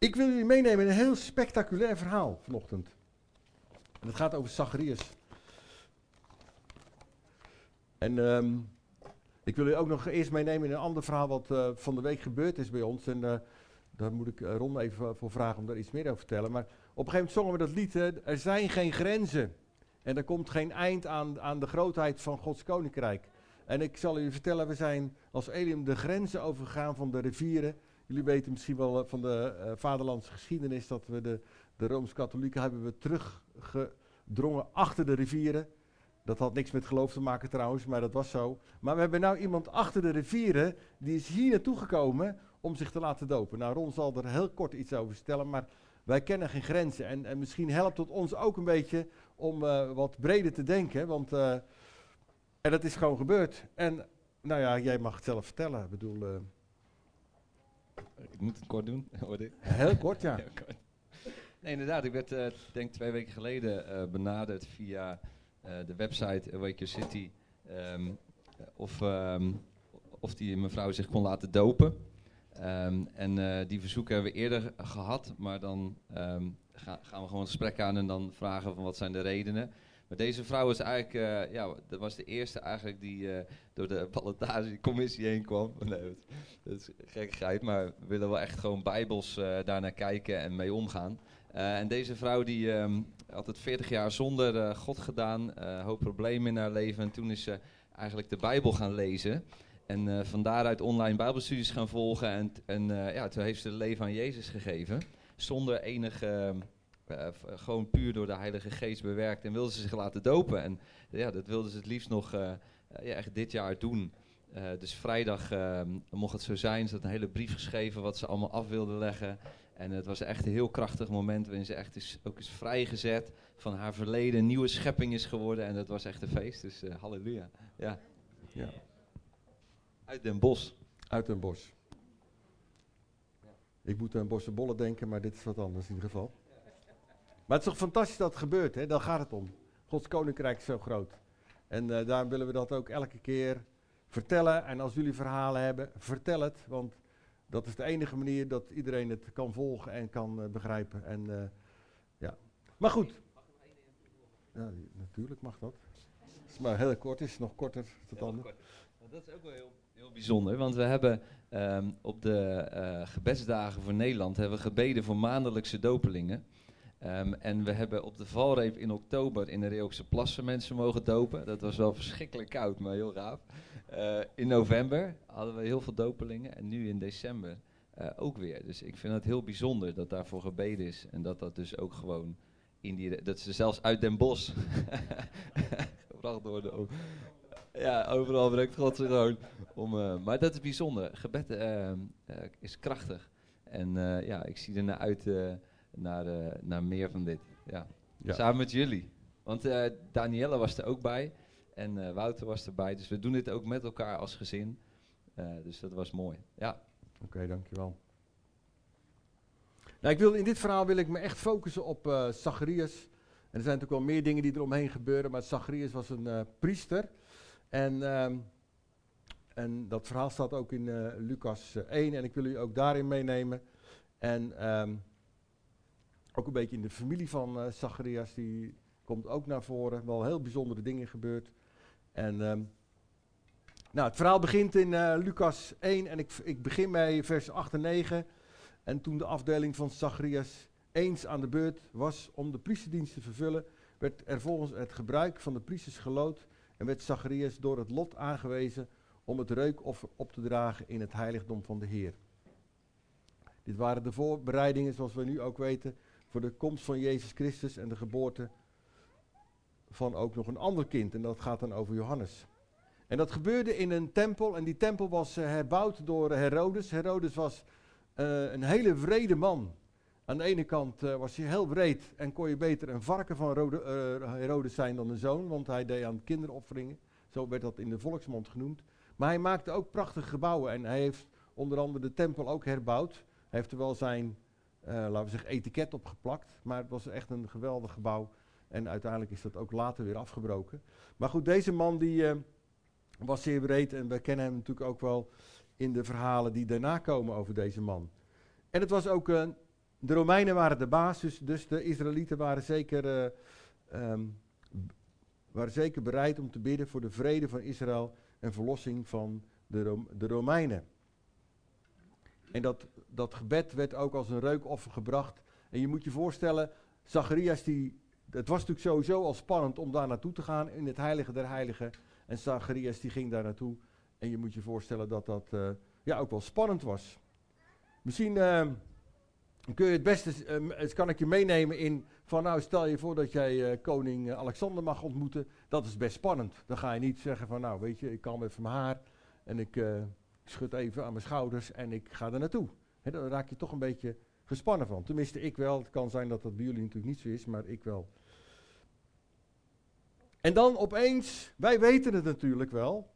Ik wil jullie meenemen in een heel spectaculair verhaal vanochtend. En het gaat over Zacharias. En ehm, ik wil jullie ook nog eerst meenemen in een ander verhaal wat eh, van de week gebeurd is bij ons. En eh, daar moet ik uh, Ron even voor vragen om daar iets meer over te vertellen. Maar op een gegeven moment zongen we dat lied, er zijn geen grenzen. En er komt geen eind aan, aan de grootheid van Gods koninkrijk. En ik zal jullie vertellen, we zijn als Elium de grenzen overgegaan van de rivieren. Jullie weten misschien wel van de uh, vaderlandse geschiedenis dat we de, de Rooms-Katholieken hebben we teruggedrongen achter de rivieren. Dat had niks met geloof te maken trouwens, maar dat was zo. Maar we hebben nou iemand achter de rivieren, die is hier naartoe gekomen om zich te laten dopen. Nou, Ron zal er heel kort iets over vertellen, maar wij kennen geen grenzen. En, en misschien helpt het ons ook een beetje om uh, wat breder te denken, want... En dat is gewoon gebeurd. En nou ja, jij mag het zelf vertellen. Ik bedoel... Ik moet het kort doen. Heel kort, ja. Heel kort. Nee, inderdaad. Ik werd, uh, denk twee weken geleden uh, benaderd via de website Awake Your City. Um, of, um, of die mevrouw zich kon laten dopen. Um, en die verzoeken hebben we eerder gehad. Maar dan ga, gaan we gewoon een gesprek aan en dan vragen van wat zijn de redenen. Maar deze vrouw is eigenlijk, uh, ja, dat was de eerste eigenlijk die uh, door de ballotagecommissie heen kwam. Nee, dat, is gekkigheid, maar we willen wel echt gewoon bijbels uh, daar naar kijken en mee omgaan. en deze vrouw die um, had het 40 jaar zonder God gedaan, een hoop problemen in haar leven. En toen is ze eigenlijk de Bijbel gaan lezen. En van daaruit online bijbelstudies gaan volgen. En, en ja, toen heeft ze het leven aan Jezus gegeven. Zonder enige... Uh, gewoon puur door de Heilige Geest bewerkt en wilden ze zich laten dopen. En ja, dat wilden ze het liefst nog uh, ja, echt dit jaar doen. Dus vrijdag mocht het zo zijn. Ze had een hele brief geschreven wat ze allemaal af wilden leggen. En het was echt een heel krachtig moment waarin ze echt is, ook is vrijgezet van haar verleden. Een nieuwe schepping is geworden en dat was echt een feest. Dus halleluja. Ja. ja. Uit Den Bosch. Uit Den Bosch. Ik moet aan bossenbollen denken, maar dit is wat anders in ieder geval. Maar het is toch fantastisch dat het gebeurt, hè? daar gaat het om. Gods koninkrijk is zo groot. En uh, daarom willen we dat ook elke keer vertellen. En als jullie verhalen hebben, vertel het. Want dat is de enige manier dat iedereen het kan volgen en kan uh, begrijpen. En, uh, ja. Maar goed. Ja, natuurlijk mag dat. Het maar heel kort is, nog korter. Tot dan. Dat is ook wel heel, heel bijzonder, want we hebben um, op de gebedsdagen voor Nederland hebben we gebeden voor maandelijkse dopelingen. Um, en we hebben op de valreep in oktober in de Reeuwse Plassen mensen mogen dopen. Dat was wel verschrikkelijk koud, maar heel gaaf. Uh, in november hadden we heel veel dopelingen en nu in december uh, ook weer. Dus ik vind het heel bijzonder dat daarvoor gebeden is. En dat dat dus ook gewoon in die... Dat ze zelfs uit Den Bosch gebracht worden. Om, ja, overal brengt God ze gewoon. Om, uh, maar dat is bijzonder. Gebed ehm, is krachtig. En ja, ik zie er naar uit naar, uh, naar meer van dit. Ja. ja. Samen met jullie. Want uh, Danielle was er ook bij en uh, Wouter was erbij. Dus we doen dit ook met elkaar als gezin. dus dat was mooi. Ja. Oké, okay, dankjewel. Nou, ik wil, in dit verhaal wil ik me echt focussen op uh, Zacharias. En er zijn natuurlijk wel meer dingen die eromheen gebeuren, maar Zacharias was een priester. En, um, en dat verhaal staat ook in Lucas 1 en ik wil u ook daarin meenemen. En um, ook een beetje in de familie van uh, Zacharias, die komt ook naar voren. Wel heel bijzondere dingen gebeurd. En um, nou, het verhaal begint in uh, Lucas 1 en ik, ik begin bij vers 8 en 9. En toen de afdeling van Zacharias eens aan de beurt was om de priesterdienst te vervullen, werd er volgens het gebruik van de priesters gelood en werd Zacharias door het lot aangewezen om het reukoffer op te dragen in het heiligdom van de Heer. Dit waren de voorbereidingen, zoals we nu ook weten, voor de komst van Jezus Christus en de geboorte van ook nog een ander kind. En dat gaat dan over Johannes. En dat gebeurde in een tempel en die tempel was uh, herbouwd door Herodes. Herodes was uh, een hele vrede man. Aan de ene kant was hij heel wreed en kon je beter een varken van Rode, Herodes zijn dan een zoon, want hij deed aan kinderofferingen. Zo werd dat in de volksmond genoemd. Maar hij maakte ook prachtige gebouwen en hij heeft onder andere de tempel ook herbouwd. Hij heeft er wel zijn laten we zeggen, etiket opgeplakt. Maar het was echt een geweldig gebouw. En uiteindelijk is dat ook later weer afgebroken. Maar goed, deze man die uh, was zeer breed. En we kennen hem natuurlijk ook wel in de verhalen die daarna komen over deze man. En het was ook een, de Romeinen waren de baas, dus, dus de Israëlieten waren zeker, eh, ehm, waren zeker bereid om te bidden voor de vrede van Israël en verlossing van de, de Romeinen. En dat, dat gebed werd ook als een reukoffer gebracht. En je moet je voorstellen, Zacharias, die, het was natuurlijk sowieso al spannend om daar naartoe te gaan in het heilige der heiligen. En Zacharias die ging daar naartoe. En je moet je voorstellen dat dat eh, ja, ook wel spannend was. Misschien ehm, kun je het beste, eens kan ik je meenemen in van nou stel je voor dat jij eh, koning eh, Alexander mag ontmoeten. Dat is best spannend. Dan ga je niet zeggen van nou weet je, ik kalm even mijn haar en ik eh, schud even aan mijn schouders en ik ga er naartoe. Dan raak je toch een beetje gespannen van. Tenminste ik wel. Het kan zijn dat dat bij jullie natuurlijk niet zo is, maar ik wel. En dan opeens, wij weten het natuurlijk wel.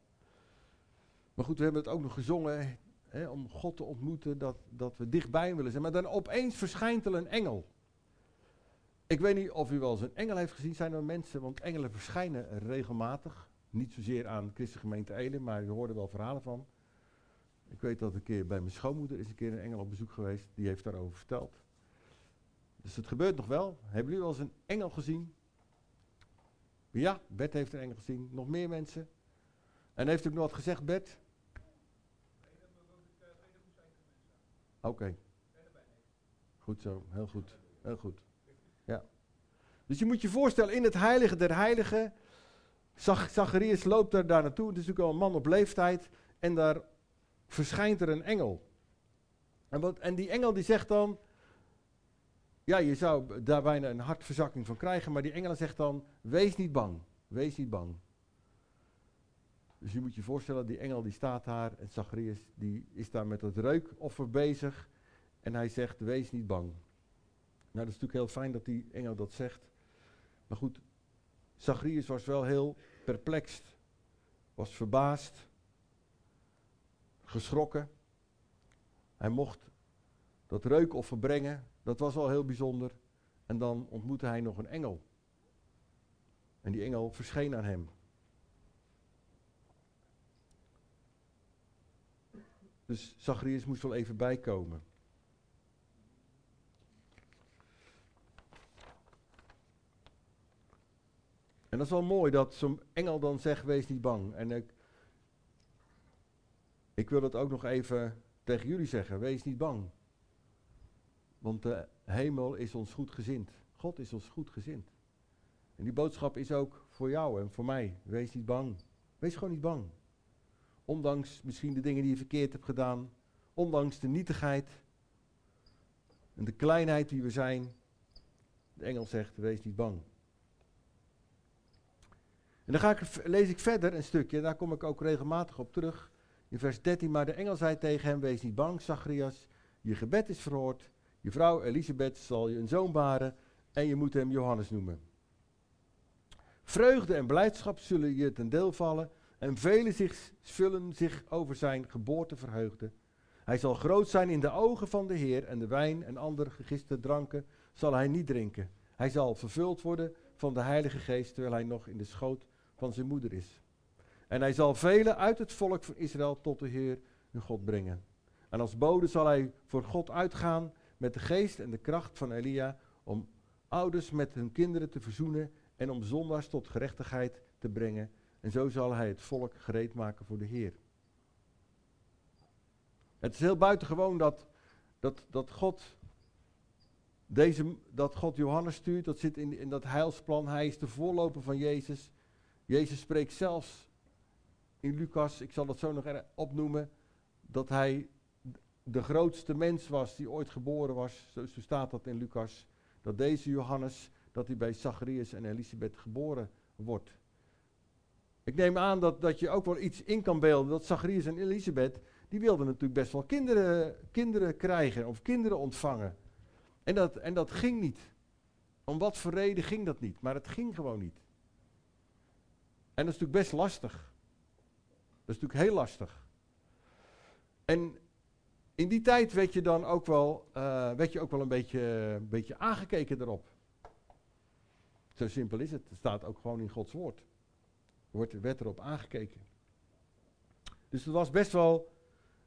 Maar goed, we hebben het ook nog gezongen om God te ontmoeten, dat, dat we dichtbij willen zijn. Maar dan opeens verschijnt er een engel. Ik weet niet of u wel eens een engel heeft gezien, zijn er mensen, want engelen verschijnen regelmatig. Niet zozeer aan Christengemeente Elen, maar je hoorde wel verhalen van. Ik weet dat een keer bij mijn schoonmoeder is een keer een engel op bezoek geweest, die heeft daarover verteld. Dus het gebeurt nog wel. Hebben jullie wel eens een engel gezien? Ja, Bert heeft een engel gezien. Nog meer mensen? En heeft u nog wat gezegd, Bert? Oké. Goed zo, heel goed. Heel goed. Ja. Dus je moet je voorstellen, in het heilige der heiligen, Zach Zacharias loopt er daar naartoe, het is natuurlijk al een man op leeftijd, en daar verschijnt er een engel. En, wat, en die engel die zegt dan, ja, je zou daar bijna een hartverzakking van krijgen, maar die engel zegt dan, wees niet bang, wees niet bang. Dus je moet je voorstellen, die engel die staat daar en Zacharias die is daar met het reukoffer bezig en hij zegt, wees niet bang. Nou, dat is natuurlijk heel fijn dat die engel dat zegt. Maar goed, Zacharias was wel heel perplext, was verbaasd, geschrokken. Hij mocht dat reukoffer brengen, dat was al heel bijzonder. En dan ontmoette hij nog een engel. En die engel verscheen aan hem. Dus Zacharias moest wel even bijkomen. En dat is wel mooi dat zo'n engel dan zegt: wees niet bang. En ik, ik wil het ook nog even tegen jullie zeggen: wees niet bang. Want de hemel is ons goed gezind. God is ons goed gezind. En die boodschap is ook voor jou en voor mij. Wees niet bang. Wees gewoon niet bang. Ondanks misschien de dingen die je verkeerd hebt gedaan. Ondanks de nietigheid. En de kleinheid die we zijn. De engel zegt, wees niet bang. En dan ga ik, lees ik verder een stukje. Daar kom ik ook regelmatig op terug. In vers 13. Maar de engel zei tegen hem, wees niet bang, Zacharias. Je gebed is verhoord. Je vrouw Elisabeth zal je een zoon baren. En je moet hem Johannes noemen. Vreugde en blijdschap zullen je ten deel vallen. En velen zich, zullen zich over zijn geboorte verheugden. Hij zal groot zijn in de ogen van de Heer. En de wijn en andere gegiste dranken zal hij niet drinken. Hij zal vervuld worden van de Heilige Geest. Terwijl hij nog in de schoot van zijn moeder is. En hij zal velen uit het volk van Israël tot de Heer hun God brengen. En als bode zal hij voor God uitgaan met de geest en de kracht van Elia. Om ouders met hun kinderen te verzoenen. En om zondaars tot gerechtigheid te brengen. En zo zal hij het volk gereed maken voor de Heer. Het is heel buitengewoon dat, dat, dat, God, deze, dat God Johannes stuurt. Dat zit in, in dat heilsplan. Hij is de voorloper van Jezus. Jezus spreekt zelfs in Lucas, ik zal dat zo nog opnoemen, dat hij de grootste mens was die ooit geboren was. Zo, staat dat in Lucas. Dat deze Johannes, dat hij bij Zacharias en Elisabeth geboren wordt. Ik neem aan dat, dat je ook wel iets in kan beelden. Dat Zacharias en Elisabeth, die wilden natuurlijk best wel kinderen, kinderen krijgen of kinderen ontvangen. En dat, en dat ging niet. Om wat voor reden ging dat niet? Maar het ging gewoon niet. En dat is natuurlijk best lastig. Dat is natuurlijk heel lastig. En in die tijd werd je dan ook wel, eh, werd je ook wel een beetje, een beetje aangekeken erop. Zo simpel is het. Het staat ook gewoon in Gods woord. Wordt, werd erop aangekeken. Dus het was best wel,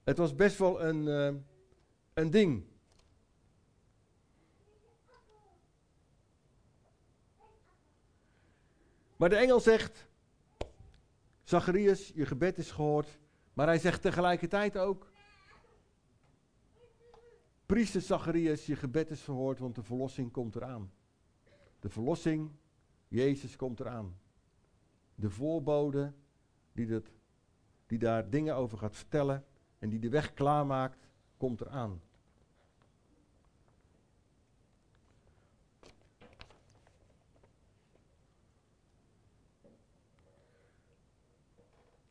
het was best wel een, eh, een ding. Maar de engel zegt, Zacharias, je gebed is gehoord. Maar hij zegt tegelijkertijd ook, priester Zacharias, je gebed is verhoord, want de verlossing komt eraan. De verlossing, Jezus komt eraan. De voorbode die, dat, die daar dingen over gaat vertellen en die de weg klaarmaakt, komt eraan.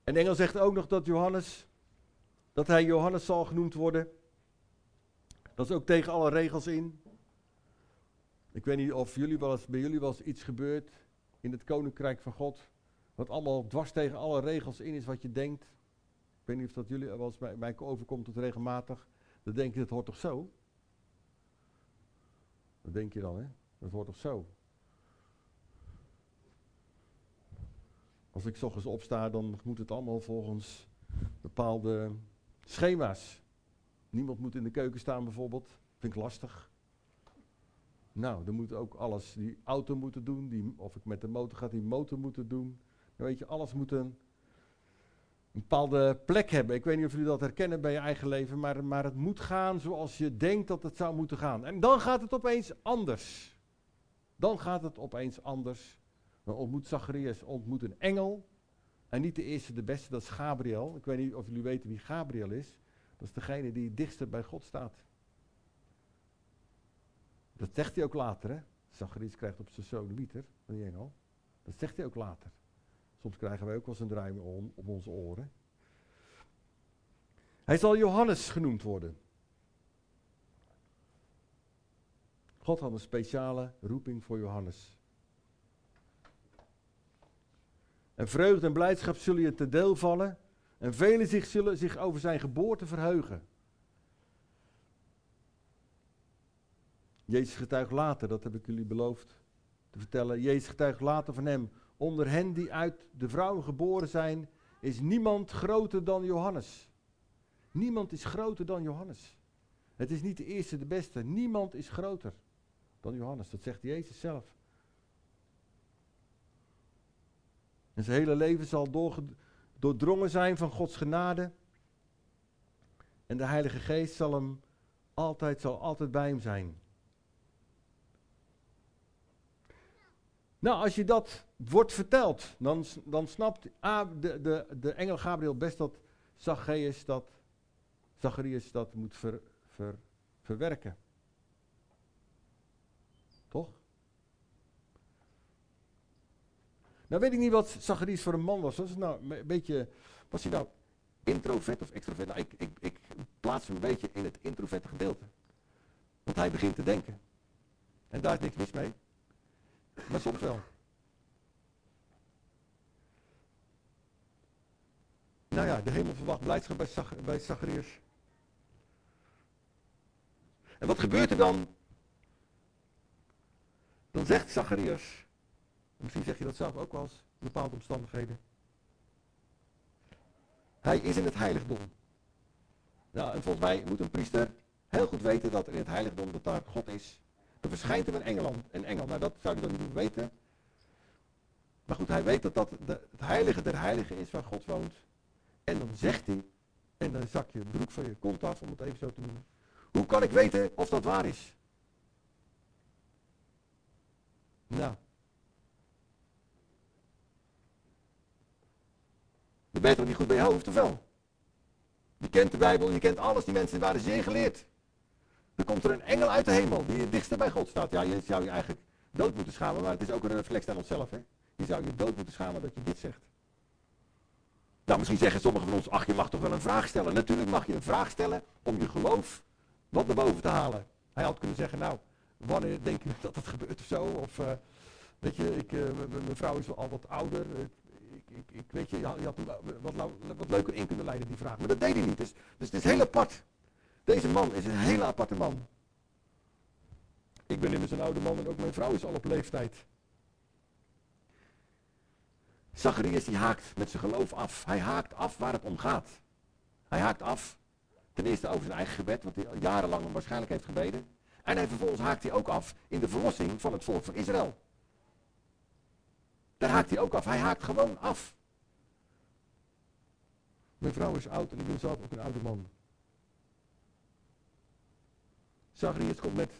En de engel zegt ook nog dat Johannes, dat hij Johannes zal genoemd worden. Dat is ook tegen alle regels in. Ik weet niet of jullie wel eens, bij jullie wel eens iets gebeurt in het koninkrijk van God. Wat allemaal dwars tegen alle regels in is wat je denkt. Ik weet niet of dat jullie wel eens bij mij overkomt tot regelmatig. Dan denk je, dat hoort toch zo? Dat denk je dan, hè? Dat hoort toch zo? Als ik s ochtends opsta, dan moet het allemaal volgens bepaalde schema's. Niemand moet in de keuken staan bijvoorbeeld. Vind ik lastig. Nou, dan moet ook alles, die auto moeten doen, die, of ik met de motor ga, die motor moeten doen. Dan weet je, alles moet een, een, bepaalde plek hebben. Ik weet niet of jullie dat herkennen bij je eigen leven, maar, maar het moet gaan zoals je denkt dat het zou moeten gaan. En dan gaat het opeens anders. Dan gaat het opeens anders. Dan ontmoet Zacharias ontmoet een engel. En niet de eerste, de beste, dat is Gabriel. Ik weet niet of jullie weten wie Gabriel is. Dat is degene die het dichtst bij God staat. Dat zegt hij ook later, hè. Zacharias krijgt op zijn zoon Liter, van die engel. Dat zegt hij ook later. Soms krijgen wij ook wel een draai om, op onze oren. Hij zal Johannes genoemd worden. God had een speciale roeping voor Johannes. En vreugde en blijdschap zullen je te deel vallen. En velen zich zullen zich over zijn geboorte verheugen. Jezus getuigt later, dat heb ik jullie beloofd te vertellen. Jezus getuigt later van hem. Onder hen die uit de vrouwen geboren zijn, is niemand groter dan Johannes. Niemand is groter dan Johannes. Het is niet de eerste, de beste. Niemand is groter dan Johannes. Dat zegt Jezus zelf. En zijn hele leven zal doordrongen zijn van Gods genade. En de Heilige Geest zal hem altijd, zal altijd bij hem zijn. Nou, als je dat wordt verteld, dan, dan snapt de, de, de engel Gabriel best dat Zacharias dat, Zacharias dat moet ver, verwerken. Toch? Nou weet ik niet wat Zacharias voor een man was. Was, nou een beetje, was hij nou introvert of extrovert? Nou, ik, ik, ik plaats hem een beetje in het introverte gedeelte. Want hij begint te denken. En daar is niks mis mee. Maar soms wel. Nou ja, de hemel verwacht blijdschap bij, Zach bij Zacharias. En wat gebeurt er dan? Dan zegt Zacharias, misschien zeg je dat zelf ook wel eens, in bepaalde omstandigheden. Hij is in het heiligdom. Nou, en volgens mij moet een priester heel goed weten dat in het heiligdom dat daar God is. Er verschijnt hem een, Engeland, een engel. Nou, dat zou hij dan niet weten. Maar goed, hij weet dat dat de, het heilige der heiligen is waar God woont. En dan zegt hij, en dan zak je broek van je kont af, om het even zo te noemen. Hoe kan ik weten of dat waar is? Nou. Je bent toch niet goed bij je hoofd, of wel? Je kent de Bijbel, je kent alles. Die mensen waren zeer geleerd. Dan komt er een engel uit de hemel die het dichtste bij God staat. Ja, je zou je eigenlijk dood moeten schamen, maar het is ook een reflex naar onszelf. Hè? Je zou je dood moeten schamen dat je dit zegt. Nou, misschien zeggen sommigen van ons, ach, je mag toch wel een vraag stellen. Natuurlijk mag je een vraag stellen om je geloof wat naar boven te halen. Hij had kunnen zeggen, nou, wanneer denk je dat dat gebeurt of zo? Of, uh, weet je, ik, uh, mijn vrouw is al wat ouder. Ik, ik, weet je, je had, je had wat, wat, leuker in kunnen leiden, die vraag. Maar dat deed hij niet. Dus, dus het is heel apart. Deze man is een hele aparte man. Ik ben immers een oude man en ook mijn vrouw is al op leeftijd. Zacharias die haakt met zijn geloof af. Hij haakt af waar het om gaat. Hij haakt af. Ten eerste over zijn eigen gebed, wat hij jarenlang waarschijnlijk heeft gebeden. En hij vervolgens haakt hij ook af in de verlossing van het volk van Israël. Daar haakt hij ook af. Hij haakt gewoon af. Mijn vrouw is oud en ik ben zelf ook een oude man. Zacharias komt met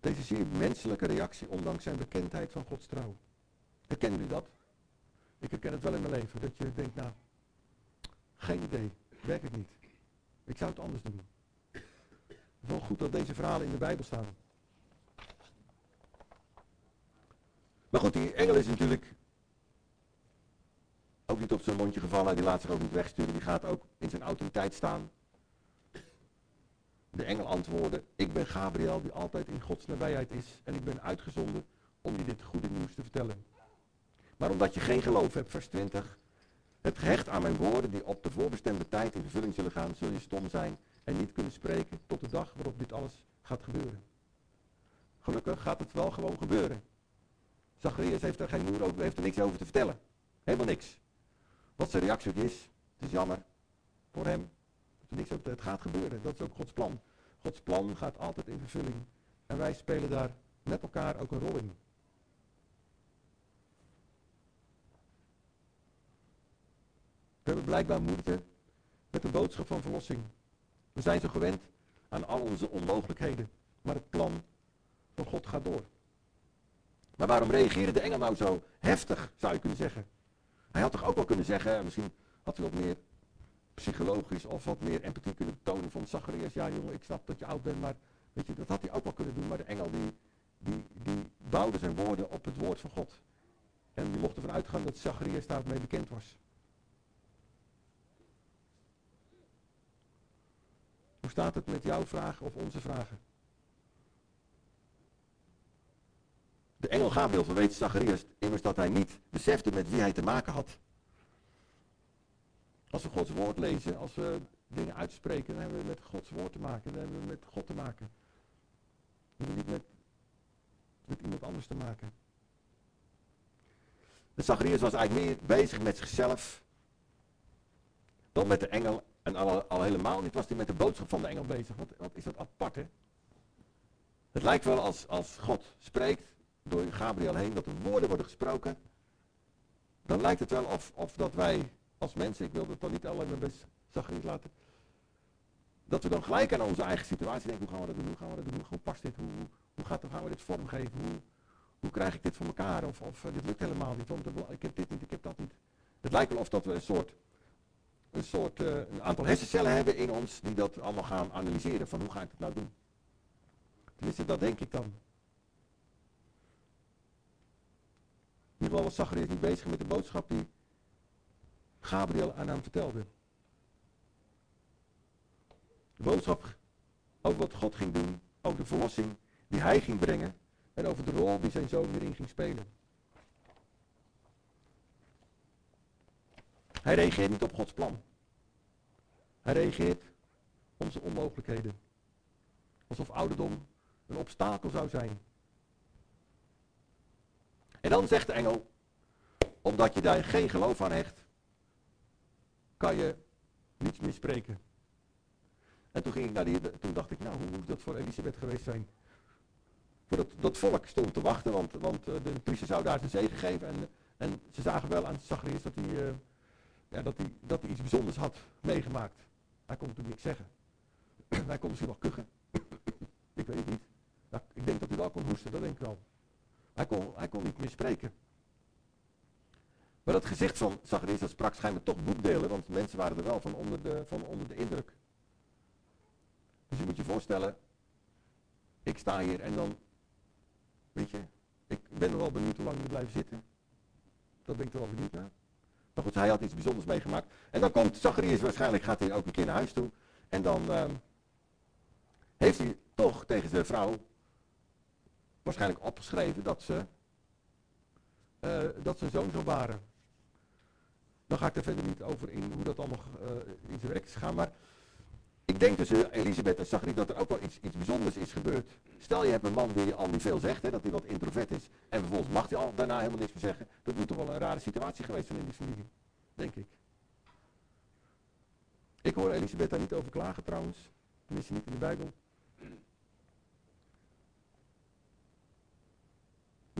deze zeer menselijke reactie, ondanks zijn bekendheid van Gods trouw. Herkennen jullie dat? Ik herken het wel in mijn leven, dat je denkt, nou, geen idee, werkt het niet. Ik zou het anders doen. Het wel goed dat deze verhalen in de Bijbel staan. Maar goed, die engel is natuurlijk ook niet op zijn mondje gevallen. Die laat zich ook niet wegsturen. Die gaat ook in zijn autoriteit staan. De engel antwoordde, ik ben Gabriel die altijd in Gods nabijheid is. En ik ben uitgezonden om je dit goede nieuws te vertellen. Maar omdat je geen geloof hebt, vers 20, het gehecht aan mijn woorden die op de voorbestemde tijd in vervulling zullen gaan, zul je stom zijn en niet kunnen spreken tot de dag waarop dit alles gaat gebeuren. Gelukkig gaat het wel gewoon gebeuren. Zacharias heeft er geen moer over, heeft er niks over te vertellen. Helemaal niks. Wat zijn reactie is, het is jammer voor hem. Niks het gaat gebeuren, dat is ook Gods plan. Gods plan gaat altijd in vervulling. En wij spelen daar met elkaar ook een rol in. We hebben blijkbaar moeite met de boodschap van verlossing. We zijn zo gewend aan al onze onmogelijkheden. Maar het plan van God gaat door. Maar waarom reageerde de engel nou zo heftig, zou je kunnen zeggen? Hij had toch ook wel kunnen zeggen, misschien had hij wat meer psychologisch of wat meer empathie kunnen tonen van Zacharias. Ja jongen, ik snap dat je oud bent, maar weet je, dat had hij ook wel kunnen doen. Maar de engel die, die, die bouwde zijn woorden op het woord van God. En die mocht ervan uitgaan dat Zacharias daarmee bekend was. Hoe staat het met jouw vragen of onze vragen? De engel Gabriel verweet Zacharias immers dat hij niet besefte met wie hij te maken had. Als we Gods woord lezen, als we dingen uitspreken, dan hebben we met Gods woord te maken. Dan hebben we met God te maken. Dan hebben we niet met, met iemand anders te maken. De Zacharias was eigenlijk meer bezig met zichzelf dan met de engel. En al, al helemaal niet was hij met de boodschap van de engel bezig. Wat, wat is dat apart, hè? Het lijkt wel als, als God spreekt door Gabriel heen, dat er woorden worden gesproken. Dan lijkt het wel of, of dat wij als mensen, ik wil het dan niet alleen maar best zachtjes laten, dat we dan gelijk aan onze eigen situatie denken, hoe gaan we dat doen, hoe gaan we dat doen, hoe past dit, hoe, hoe, gaat, gaan we dit vormgeven, hoe, hoe krijg ik dit voor elkaar, of, of dit lukt helemaal niet, want ik heb dit niet, ik heb dat niet. Het lijkt wel of dat we een soort, een soort uh, een aantal hersencellen hebben in ons die dat allemaal gaan analyseren van hoe ga ik het nou doen. Tenminste, dat denk ik dan. Geval was Zacharias niet bezig met de boodschap die Gabriel aan hem vertelde. De boodschap over wat God ging doen, over de verlossing die hij ging brengen en over de rol die zijn zoon erin ging spelen. Hij reageert niet op Gods plan. Hij reageert op onze onmogelijkheden. Alsof ouderdom een obstakel zou zijn. En dan zegt de engel, omdat je daar geen geloof aan hecht, kan je niets meer spreken. En toen, ging ik naar die, toen dacht ik, nou, hoe moet dat voor Elisabeth geweest zijn? Voor dat, dat volk stond te wachten, want, want eh, de priester zou daar zijn zegen geven. En, en ze zagen wel aan Zacharias dat hij, uh, ja, dat, hij, dat iets bijzonders had meegemaakt. Hij kon natuurlijk niks zeggen. hij kon misschien wel kuchen. ik weet het niet. Nou, ik denk dat hij wel kon hoesten, dat denk ik wel. Hij kon, niet meer spreken. Maar dat gezicht van Zacharias, dat sprak schijnbaar toch boekdelen, want mensen waren er wel van onder de, van onder de indruk. Dus je moet je voorstellen, ik sta hier en dan, weet je, ik ben er wel benieuwd hoe lang we blijven zitten. Dat ben ik er wel benieuwd naar. Maar goed, hij had iets bijzonders meegemaakt. En dan komt Zacharias, waarschijnlijk gaat hij ook een keer naar huis toe. En dan uh, heeft hij toch tegen zijn vrouw waarschijnlijk opgeschreven dat ze, uh, dat ze zoon zou baren. Dan ga ik er verder niet over in hoe dat allemaal uh, iets werkt gaan. Maar ik denk tussen Elisabeth en Zacharias dat er ook wel iets, iets bijzonders is gebeurd. Stel je hebt een man die al niet veel zegt, hè, dat hij wat introvert is. En vervolgens mag hij al daarna helemaal niks meer zeggen. Dat moet toch wel een rare situatie geweest zijn in die familie. Denk ik. Ik hoor Elisabeth daar niet over klagen trouwens. Tenminste niet in de Bijbel.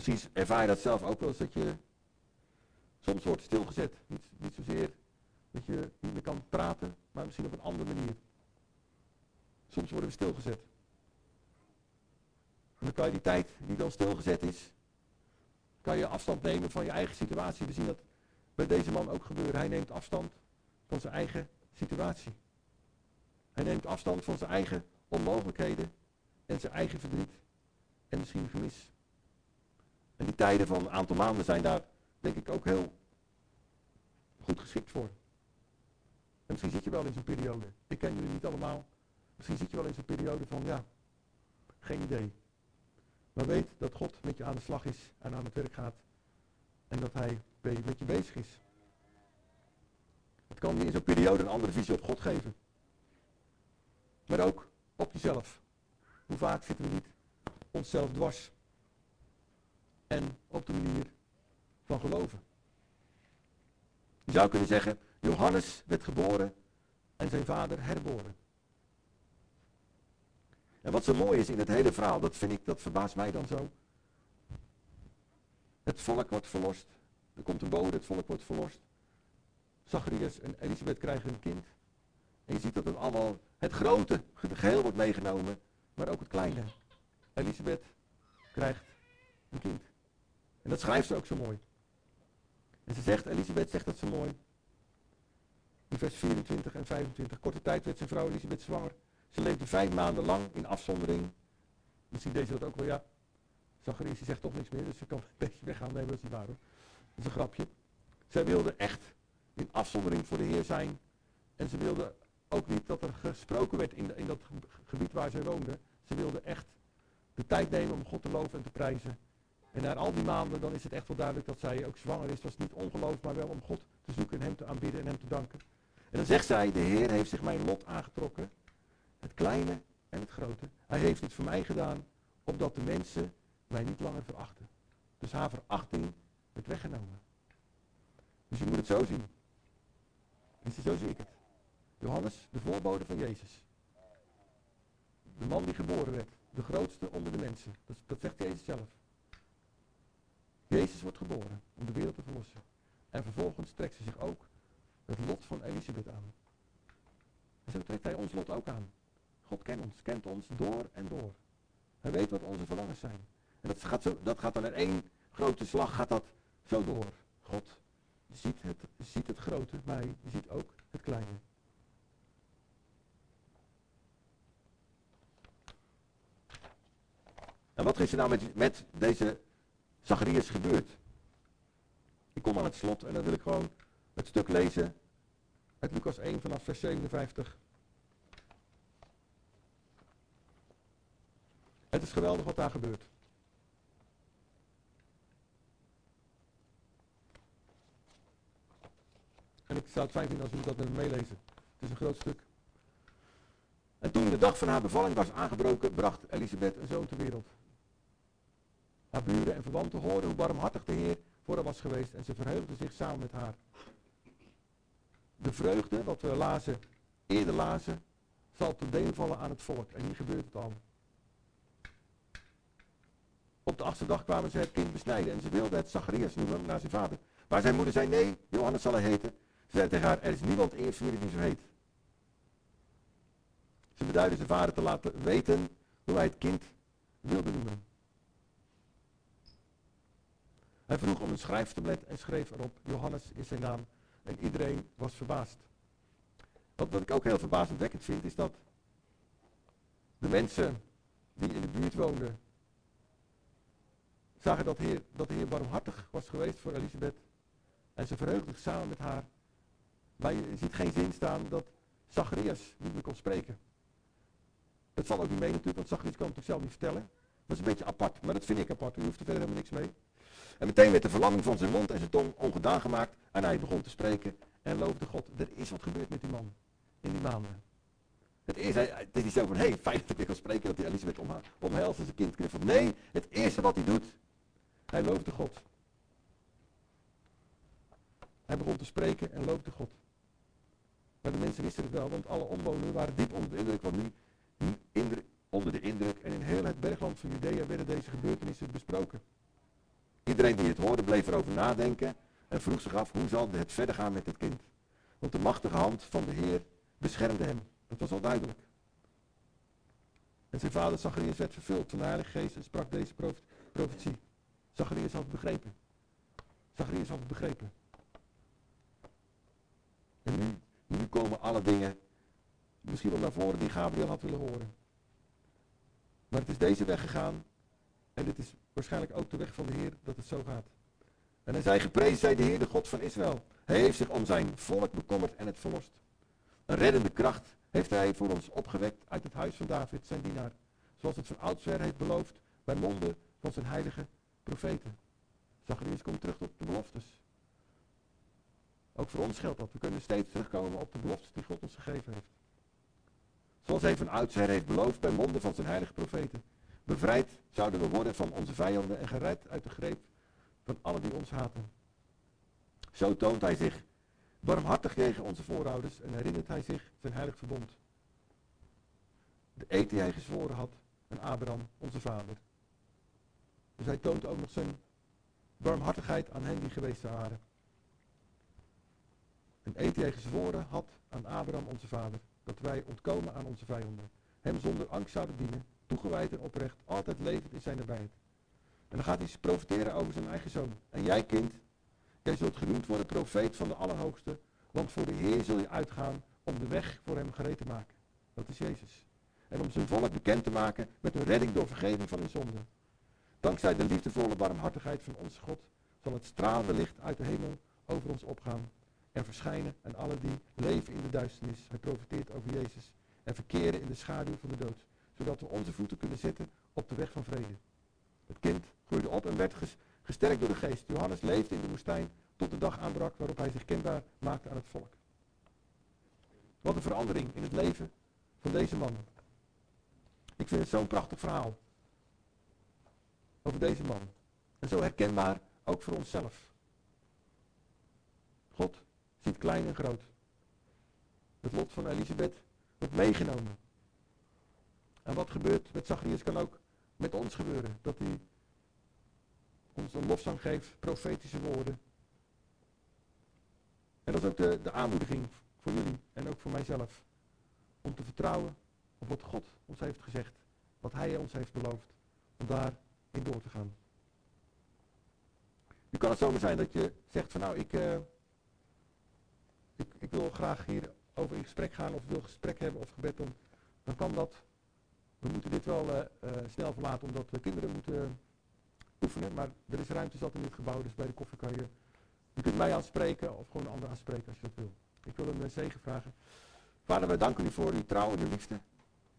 Misschien ervaar je dat zelf ook wel eens dat je soms wordt stilgezet. Niet, niet zozeer dat je niet meer kan praten, maar misschien op een andere manier. Soms worden we stilgezet. En dan kan je die tijd die dan stilgezet is, kan je afstand nemen van je eigen situatie. We zien dat bij deze man ook gebeuren. Hij neemt afstand van zijn eigen situatie. Hij neemt afstand van zijn eigen onmogelijkheden en zijn eigen verdriet en misschien gemis. En die tijden van een aantal maanden zijn daar denk ik ook heel goed geschikt voor. En misschien zit je wel in zo'n periode. Ik ken jullie niet allemaal. Misschien zit je wel in zo'n periode van ja, geen idee. Maar weet dat God met je aan de slag is en aan het werk gaat. En dat hij met je bezig is. Het kan je in zo'n periode een andere visie op God geven. Maar ook op jezelf. Hoe vaak zitten we niet onszelf dwars. En op de manier van geloven. Je zou kunnen zeggen, Johannes werd geboren en zijn vader herboren. En wat zo mooi is in het hele verhaal, dat vind ik, dat verbaast mij dan zo. Het volk wordt verlost. Er komt een bode, het volk wordt verlost. Zacharias en Elisabeth krijgen een kind. En je ziet dat het allemaal, het grote geheel wordt meegenomen, maar ook het kleine. Elisabeth krijgt een kind. En dat schrijft ze ook zo mooi. En ze zegt, Elisabeth zegt dat zo mooi. In vers 24 en 25. Korte tijd werd zijn vrouw Elisabeth zwanger. Ze leefde vijf maanden lang in afzondering. Misschien deze dat ook wel, ja. Zacharias zegt toch niks meer, dus ze kan een beetje weggaan. Nee, dat is niet waar hoor. Dat is een grapje. Zij wilde echt in afzondering voor de Heer zijn. En ze wilde ook niet dat er gesproken werd in, in dat gebied waar zij woonde. Ze wilde echt de tijd nemen om God te loven en te prijzen. En na al die maanden, dan is het echt wel duidelijk dat zij ook zwanger is. Het was niet ongeloof, maar wel om God te zoeken en hem te aanbidden en hem te danken. En dan zegt zij, de Heer heeft zich mijn lot aangetrokken. Het kleine en het grote. Hij heeft het voor mij gedaan, opdat de mensen mij niet langer verachten. Dus haar verachting werd weggenomen. Dus je moet het zo zien. Dus zo zie ik het. Johannes, de voorbode van Jezus. De man die geboren werd. De grootste onder de mensen. Dat, dat zegt Jezus zelf. Jezus wordt geboren om de wereld te verlossen. En vervolgens trekt ze zich ook het lot van Elisabeth aan. En zo trekt hij ons lot ook aan. God kent ons, kent ons door en door. Hij weet wat onze verlangens zijn. En dat gaat, zo, dat gaat dan in één grote slag gaat dat zo door. God ziet het, ziet het grote, maar hij ziet ook het kleine. En wat is er nou met, met deze Zacharias gebeurd? Ik kom aan het slot en dan wil ik gewoon het stuk lezen uit Lucas 1 vanaf vers 57. Het is geweldig wat daar gebeurt. En ik zou het fijn vinden als jullie dat met me meelezen. Het is een groot stuk. En toen de dag van haar bevalling was aangebroken, bracht Elisabeth een zoon ter wereld. Haar buren en verwanten hoorden hoe barmhartig de Heer voor haar was geweest en ze verheugden zich samen met haar. De vreugde, wat we lazen, eerder lazen, zal ten deel vallen aan het volk. En hier gebeurt het al. Op de achtste dag kwamen ze het kind besnijden en ze wilden het Zacharias noemen naar zijn vader. Maar zijn moeder zei nee, Johannes zal hij heten. Ze zei tegen haar, er is niemand familie die zo heet. Ze beduidde zijn vader te laten weten hoe hij het kind wilde noemen. Hij vroeg om een schrijftablet en schreef erop, Johannes is zijn naam. En iedereen was verbaasd. Wat, ik ook heel verbazendwekkend vind, is dat de mensen die in de buurt woonden, zagen dat heer, dat de Heer barmhartig was geweest voor Elisabeth. En ze verheugden samen met haar. Maar je ziet geen zin staan dat Zacharias niet meer kon spreken. Dat zal ook niet mee natuurlijk, want Zacharias kan het natuurlijk zelf niet vertellen. Dat is een beetje apart, maar dat vind ik apart. U hoeft er verder helemaal niks mee. En meteen werd de verlamming van zijn mond en zijn tong ongedaan gemaakt. En hij begon te spreken en loofde God. Er is wat gebeurd met die man in die maanden. Het eerste, het is niet zo van, hé, hey, fijn dat ik spreken dat hij Elisabeth om, omhelst en zijn kind knuffelt. Nee, het eerste wat hij doet, hij loofde God. Hij begon te spreken en loofde God. Maar de mensen wisten het wel, want alle omwonenden waren diep onder de indruk, want nu onder de indruk en in heel het bergland van Judea werden deze gebeurtenissen besproken. Iedereen die het hoorde bleef erover nadenken en vroeg zich af hoe zal het verder gaan met dit kind. Want de machtige hand van de Heer beschermde hem. Dat was al duidelijk. En zijn vader Zacharias werd vervuld van de Geest en sprak deze profetie. Zacharias had het begrepen. Zacharias had het begrepen. En nu, nu komen alle dingen misschien wel naar voren die Gabriel had willen horen. Maar het is deze weg gegaan. En dit is waarschijnlijk ook de weg van de Heer dat het zo gaat. En hij zei, geprezen zij de Heer, de God van Israël. Hij heeft zich om zijn volk bekommerd en het verlost. Een reddende kracht heeft hij voor ons opgewekt uit het huis van David, zijn dienaar. Zoals het van oudsher heeft beloofd bij monden van zijn heilige profeten. Zacharias komt terug op de beloftes. Ook voor ons geldt dat. We kunnen steeds terugkomen op de beloftes die God ons gegeven heeft. Zoals hij van oudsher heeft beloofd bij monden van zijn heilige profeten. Bevrijd zouden we worden van onze vijanden en gered uit de greep van alle die ons haten. Zo toont hij zich barmhartig tegen onze voorouders en herinnert hij zich zijn heilig verbond. De eed die hij gezworen had aan Abraham, onze vader. Dus hij toont ook nog zijn barmhartigheid aan hen die geweest waren. Een eed die hij gezworen had aan Abraham, onze vader. Dat wij ontkomen aan onze vijanden. Hem zonder angst zouden dienen. Toegewijd en oprecht. Altijd levend in zijn nabijheid. En dan gaat hij profiteren over zijn eigen zoon. En jij kind, jij zult genoemd worden profeet van de Allerhoogste. Want voor de Heer zul je uitgaan om de weg voor hem gereed te maken. Dat is Jezus. En om zijn volk bekend te maken met een redding door vergeving van hun zonden. Dankzij de liefdevolle barmhartigheid van onze God zal het stralende licht uit de hemel over ons opgaan en verschijnen aan alle die leven in de duisternis. Hij profiteert over Jezus en verkeren in de schaduw van de dood, zodat we onze voeten kunnen zetten op de weg van vrede. Het kind groeide op en werd gesterkt door de geest. Johannes leefde in de woestijn tot de dag aanbrak waarop hij zich kenbaar maakte aan het volk. Wat een verandering in het leven van deze man. Ik vind het zo'n prachtig verhaal over deze man. En zo herkenbaar ook voor onszelf. God ziet klein en groot. Het lot van Elisabeth wordt meegenomen. En wat gebeurt met Zacharias kan ook met ons gebeuren. Dat hij ons een lofzang geeft, profetische woorden. En dat is ook de, de aanmoediging voor jullie en ook voor mijzelf. Om te vertrouwen op wat God ons heeft gezegd. Wat Hij ons heeft beloofd. Om daarin door te gaan. Nu kan het zomaar zijn dat je zegt van nou ik, uh, ik, ik, wil graag hier over in gesprek gaan of wil gesprek hebben of gebed om. Dan kan dat. We moeten dit wel uh, uh, snel verlaten omdat we kinderen moeten oefenen. Maar er is ruimte zat in dit gebouw, dus bij de koffie kan je... Je kunt mij aanspreken of gewoon een ander aanspreken als je dat wil. Ik wil een zegen vragen. Vader, wij danken u voor uw trouw en uw liefde.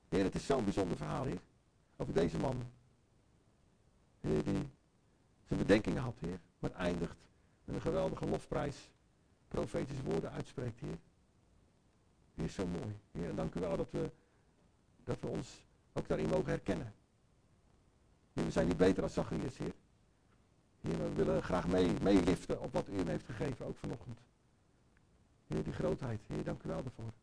Heer, het is zo'n bijzonder verhaal, Heer. Over deze man. Heer, die zijn bedenkingen had, Heer. Maar eindigt met een geweldige lofprijs. Profetische woorden uitspreekt, Heer. Heer, is zo mooi. Heer, en dank u wel dat we, dat we ons ook daarin mogen herkennen. We zijn niet beter als Zacharias, Heer. We willen graag mee, meeliften op wat u hem heeft gegeven, ook vanochtend. Heer, die grootheid. Heer, dank u wel daarvoor.